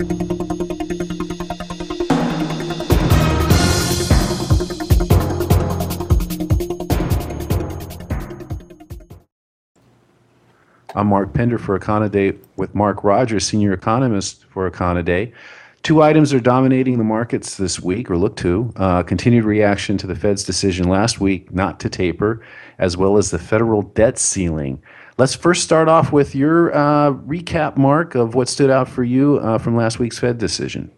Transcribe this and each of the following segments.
I'm Mark Pender for Econoday with Mark Rogers, senior economist for Econoday. Two items are dominating the markets this week, or look to. Uh, continued reaction to the Fed's decision last week not to taper, as well as the federal debt ceiling. Let's first start off with your uh, recap, Mark, of what stood out for you uh, from last week's Fed decision.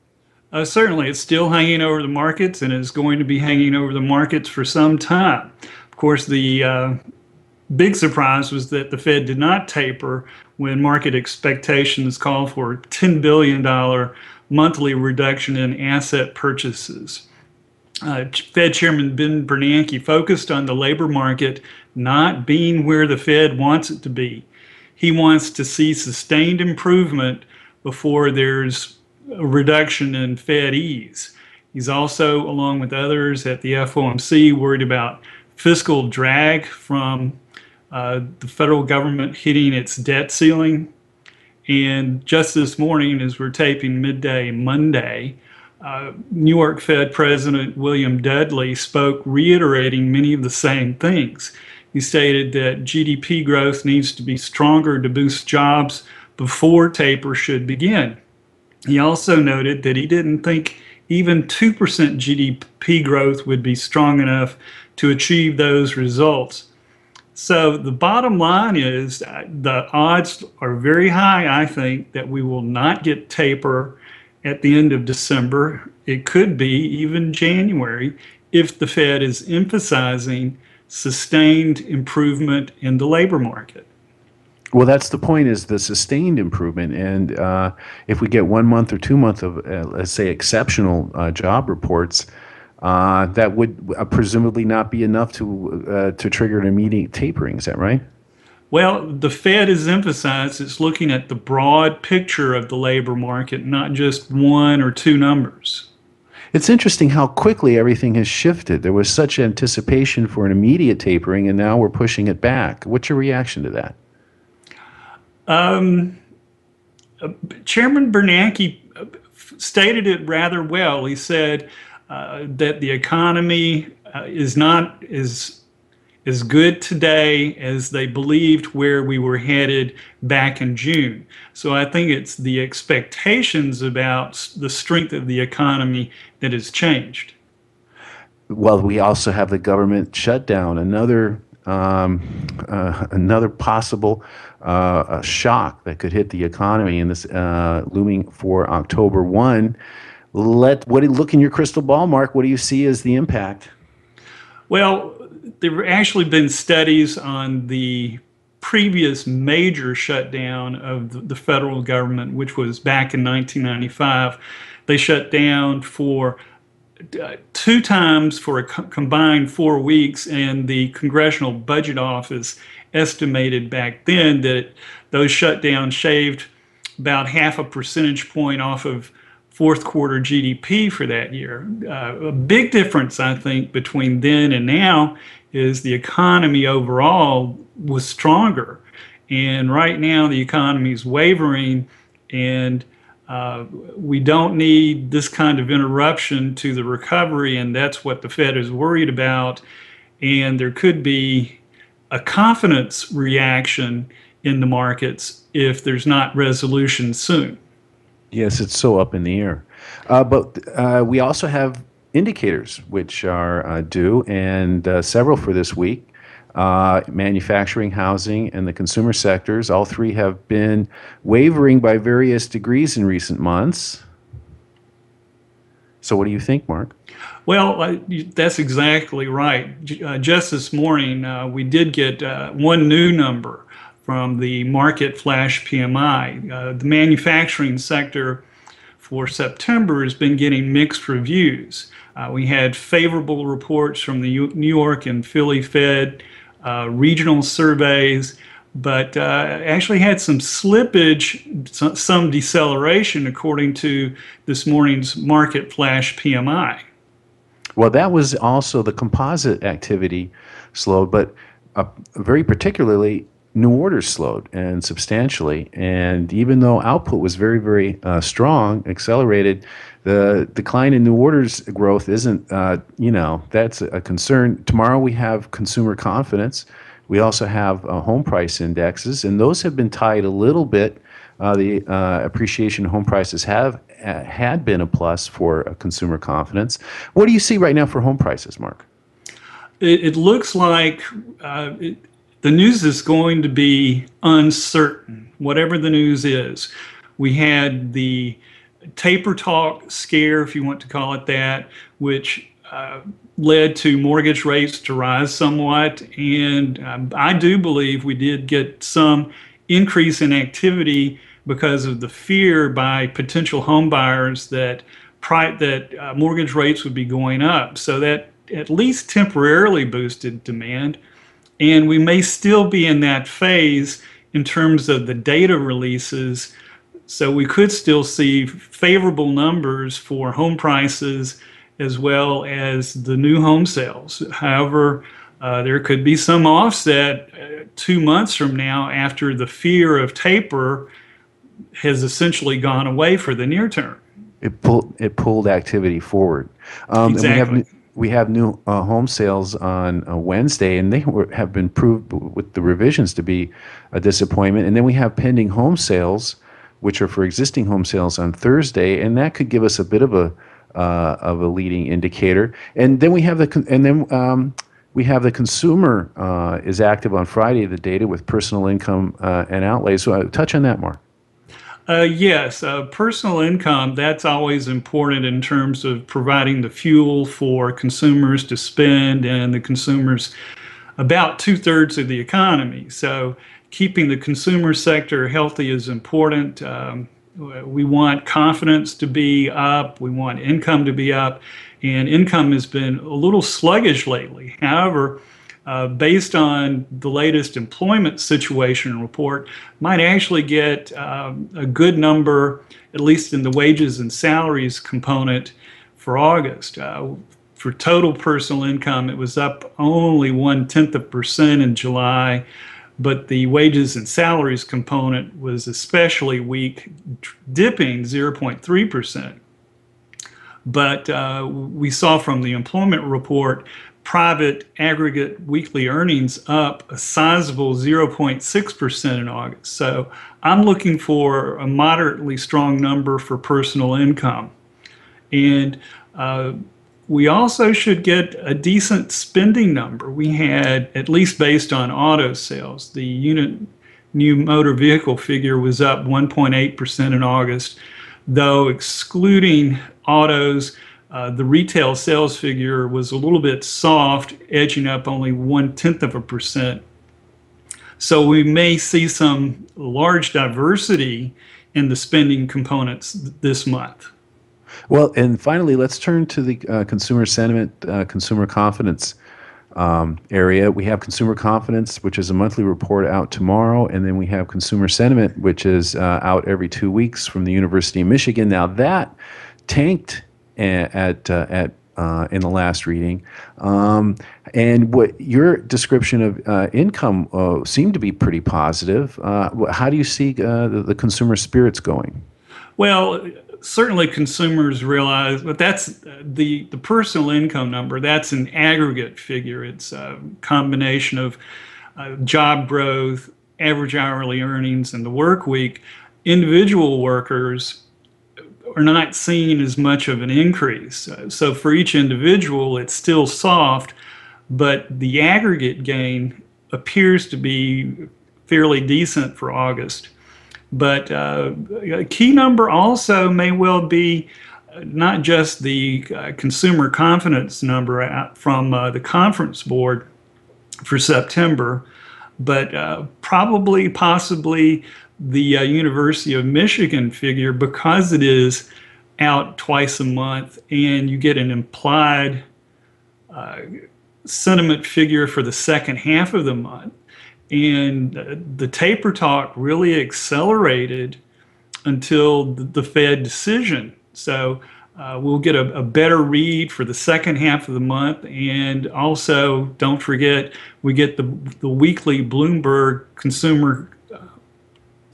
Uh, certainly, it's still hanging over the markets and is going to be hanging over the markets for some time. Of course, the uh, big surprise was that the Fed did not taper when market expectations called for a $10 billion monthly reduction in asset purchases. Uh, Fed Chairman Ben Bernanke focused on the labor market not being where the Fed wants it to be. He wants to see sustained improvement before there's a reduction in Fed ease. He's also, along with others at the FOMC, worried about fiscal drag from uh, the federal government hitting its debt ceiling. And just this morning, as we're taping midday Monday, uh, New York Fed President William Dudley spoke, reiterating many of the same things. He stated that GDP growth needs to be stronger to boost jobs before taper should begin. He also noted that he didn't think even 2% GDP growth would be strong enough to achieve those results. So the bottom line is uh, the odds are very high, I think, that we will not get taper at the end of December. It could be even January if the Fed is emphasizing sustained improvement in the labor market. Well, that's the point is the sustained improvement. And uh, if we get one month or two months of, uh, let's say, exceptional uh, job reports, uh, that would uh, presumably not be enough to uh, to trigger an immediate tapering. Is that right? Well, the Fed has emphasized it's looking at the broad picture of the labor market, not just one or two numbers. It's interesting how quickly everything has shifted. There was such anticipation for an immediate tapering, and now we're pushing it back. What's your reaction to that? Um, Chairman Bernanke stated it rather well. He said, uh, that the economy uh, is not as as good today as they believed where we were headed back in June. So I think it's the expectations about the strength of the economy that has changed. Well, we also have the government shutdown, another um, uh, another possible uh, shock that could hit the economy, and this uh, looming for October one let what look in your crystal ball, Mark. What do you see as the impact? Well, there have actually been studies on the previous major shutdown of the federal government, which was back in 1995. They shut down for uh, two times for a co- combined four weeks, and the Congressional Budget Office estimated back then that those shutdowns shaved about half a percentage point off of fourth quarter GDP for that year. Uh, a big difference, I think, between then and now is the economy overall was stronger. And right now, the economy is wavering, and uh, we don't need this kind of interruption to the recovery, and that's what the Fed is worried about. And there could be a confidence reaction in the markets if there's not resolution soon. Yes, it's so up in the air. Uh, but uh, we also have indicators which are uh, due, and uh, several for this week. Uh, manufacturing, housing, and the consumer sectors, all three have been wavering by various degrees in recent months. So, what do you think, Mark? Well, that's exactly right. Uh, just this morning, we did get one new number from the Markit flash PMI. Uh, the manufacturing sector for September has been getting mixed reviews. Uh, we had favorable reports from the U- New York and Philly Fed, uh, regional surveys, but uh, actually had some slippage, some deceleration according to this morning's Markit flash PMI. Well, that was also the composite activity slowed, but uh, very particularly new orders slowed and substantially. And even though output was very, very uh, strong, accelerated, the decline in new orders growth isn't, uh, you know, that's a concern. Tomorrow we have consumer confidence. We also have uh, home price indexes, and those have been tied a little bit. Uh, the uh, appreciation home prices have uh, had been a plus for consumer confidence. What do you see right now for home prices, Mark? It, it looks like the news is going to be uncertain, whatever the news is. We had the taper talk scare, if you want to call it that, which uh, led to mortgage rates to rise somewhat. And um, I do believe we did get some increase in activity because of the fear by potential home buyers that pri- that uh, mortgage rates would be going up. So that at least temporarily boosted demand. And we may still be in that phase in terms of the data releases. So we could still see favorable numbers for home prices as well as the new home sales. However, uh, there could be some offset uh, two months from now after the fear of taper has essentially gone away for the near term. It pulled it pulled activity forward. Um, exactly we have new uh, home sales on uh, Wednesday, and they were, have been proved with the revisions to be a disappointment. And then we have pending home sales, which are for existing home sales on Thursday, and that could give us a bit of a uh, of a leading indicator. And then we have the and then um, we have the consumer uh, is active on Friday. The data with personal income uh, and outlays. So uh, touch on that, Mark. Uh, yes, uh, personal income, that's always important in terms of providing the fuel for consumers to spend, and the consumers about two thirds of the economy. So, keeping the consumer sector healthy is important. Um, we want confidence to be up, we want income to be up, and income has been a little sluggish lately. However, uh, based on the latest employment situation report, might actually get um, a good number, at least in the wages and salaries component for August. Uh, for total personal income, it was up only one tenth of percent in July, but the wages and salaries component was especially weak, dipping 0.3 percent. But uh, we saw from the employment report private aggregate weekly earnings up a sizable 0.6% in August. So I'm looking for a moderately strong number for personal income. And uh, we also should get a decent spending number. We had, at least based on auto sales, the unit new motor vehicle figure was up 1.8% in August, though excluding autos, uh, the retail sales figure was a little bit soft, edging up only one tenth of a percent. So we may see some large diversity in the spending components this month. Well, and finally, let's turn to the uh, consumer sentiment, uh, consumer confidence um, area. We have consumer confidence, which is a monthly report out tomorrow, and then we have consumer sentiment, which is uh, out every two weeks from the University of Michigan. Now that tanked at uh, at uh, in the last reading. Um, and what your description of uh, income uh, seemed to be pretty positive. Uh, how do you see uh, the, the, consumer spirits going? Well, certainly consumers realize, but that's the the personal income number. That's an aggregate figure. It's a combination of job growth, average hourly earnings, and the work week. Individual workers are not seeing as much of an increase. So for each individual, it's still soft, but the aggregate gain appears to be fairly decent for August. But uh, a key number also may well be not just the uh, consumer confidence number from uh, the conference board for September, but uh, probably, possibly the uh, University of Michigan figure because it is out twice a month and you get an implied uh, sentiment figure for the second half of the month. And uh, the taper talk really accelerated until the, the Fed decision. So uh, we'll get a, a, better read for the second half of the month. And also, don't forget, we get the, the weekly Bloomberg consumer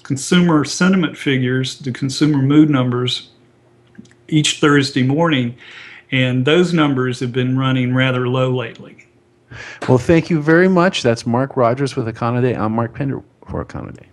consumer sentiment figures, the consumer mood numbers, each Thursday morning. And those numbers have been running rather low lately. Well, thank you very much. That's Mark Rogers with Econoday. I'm Mark Pender for Econoday.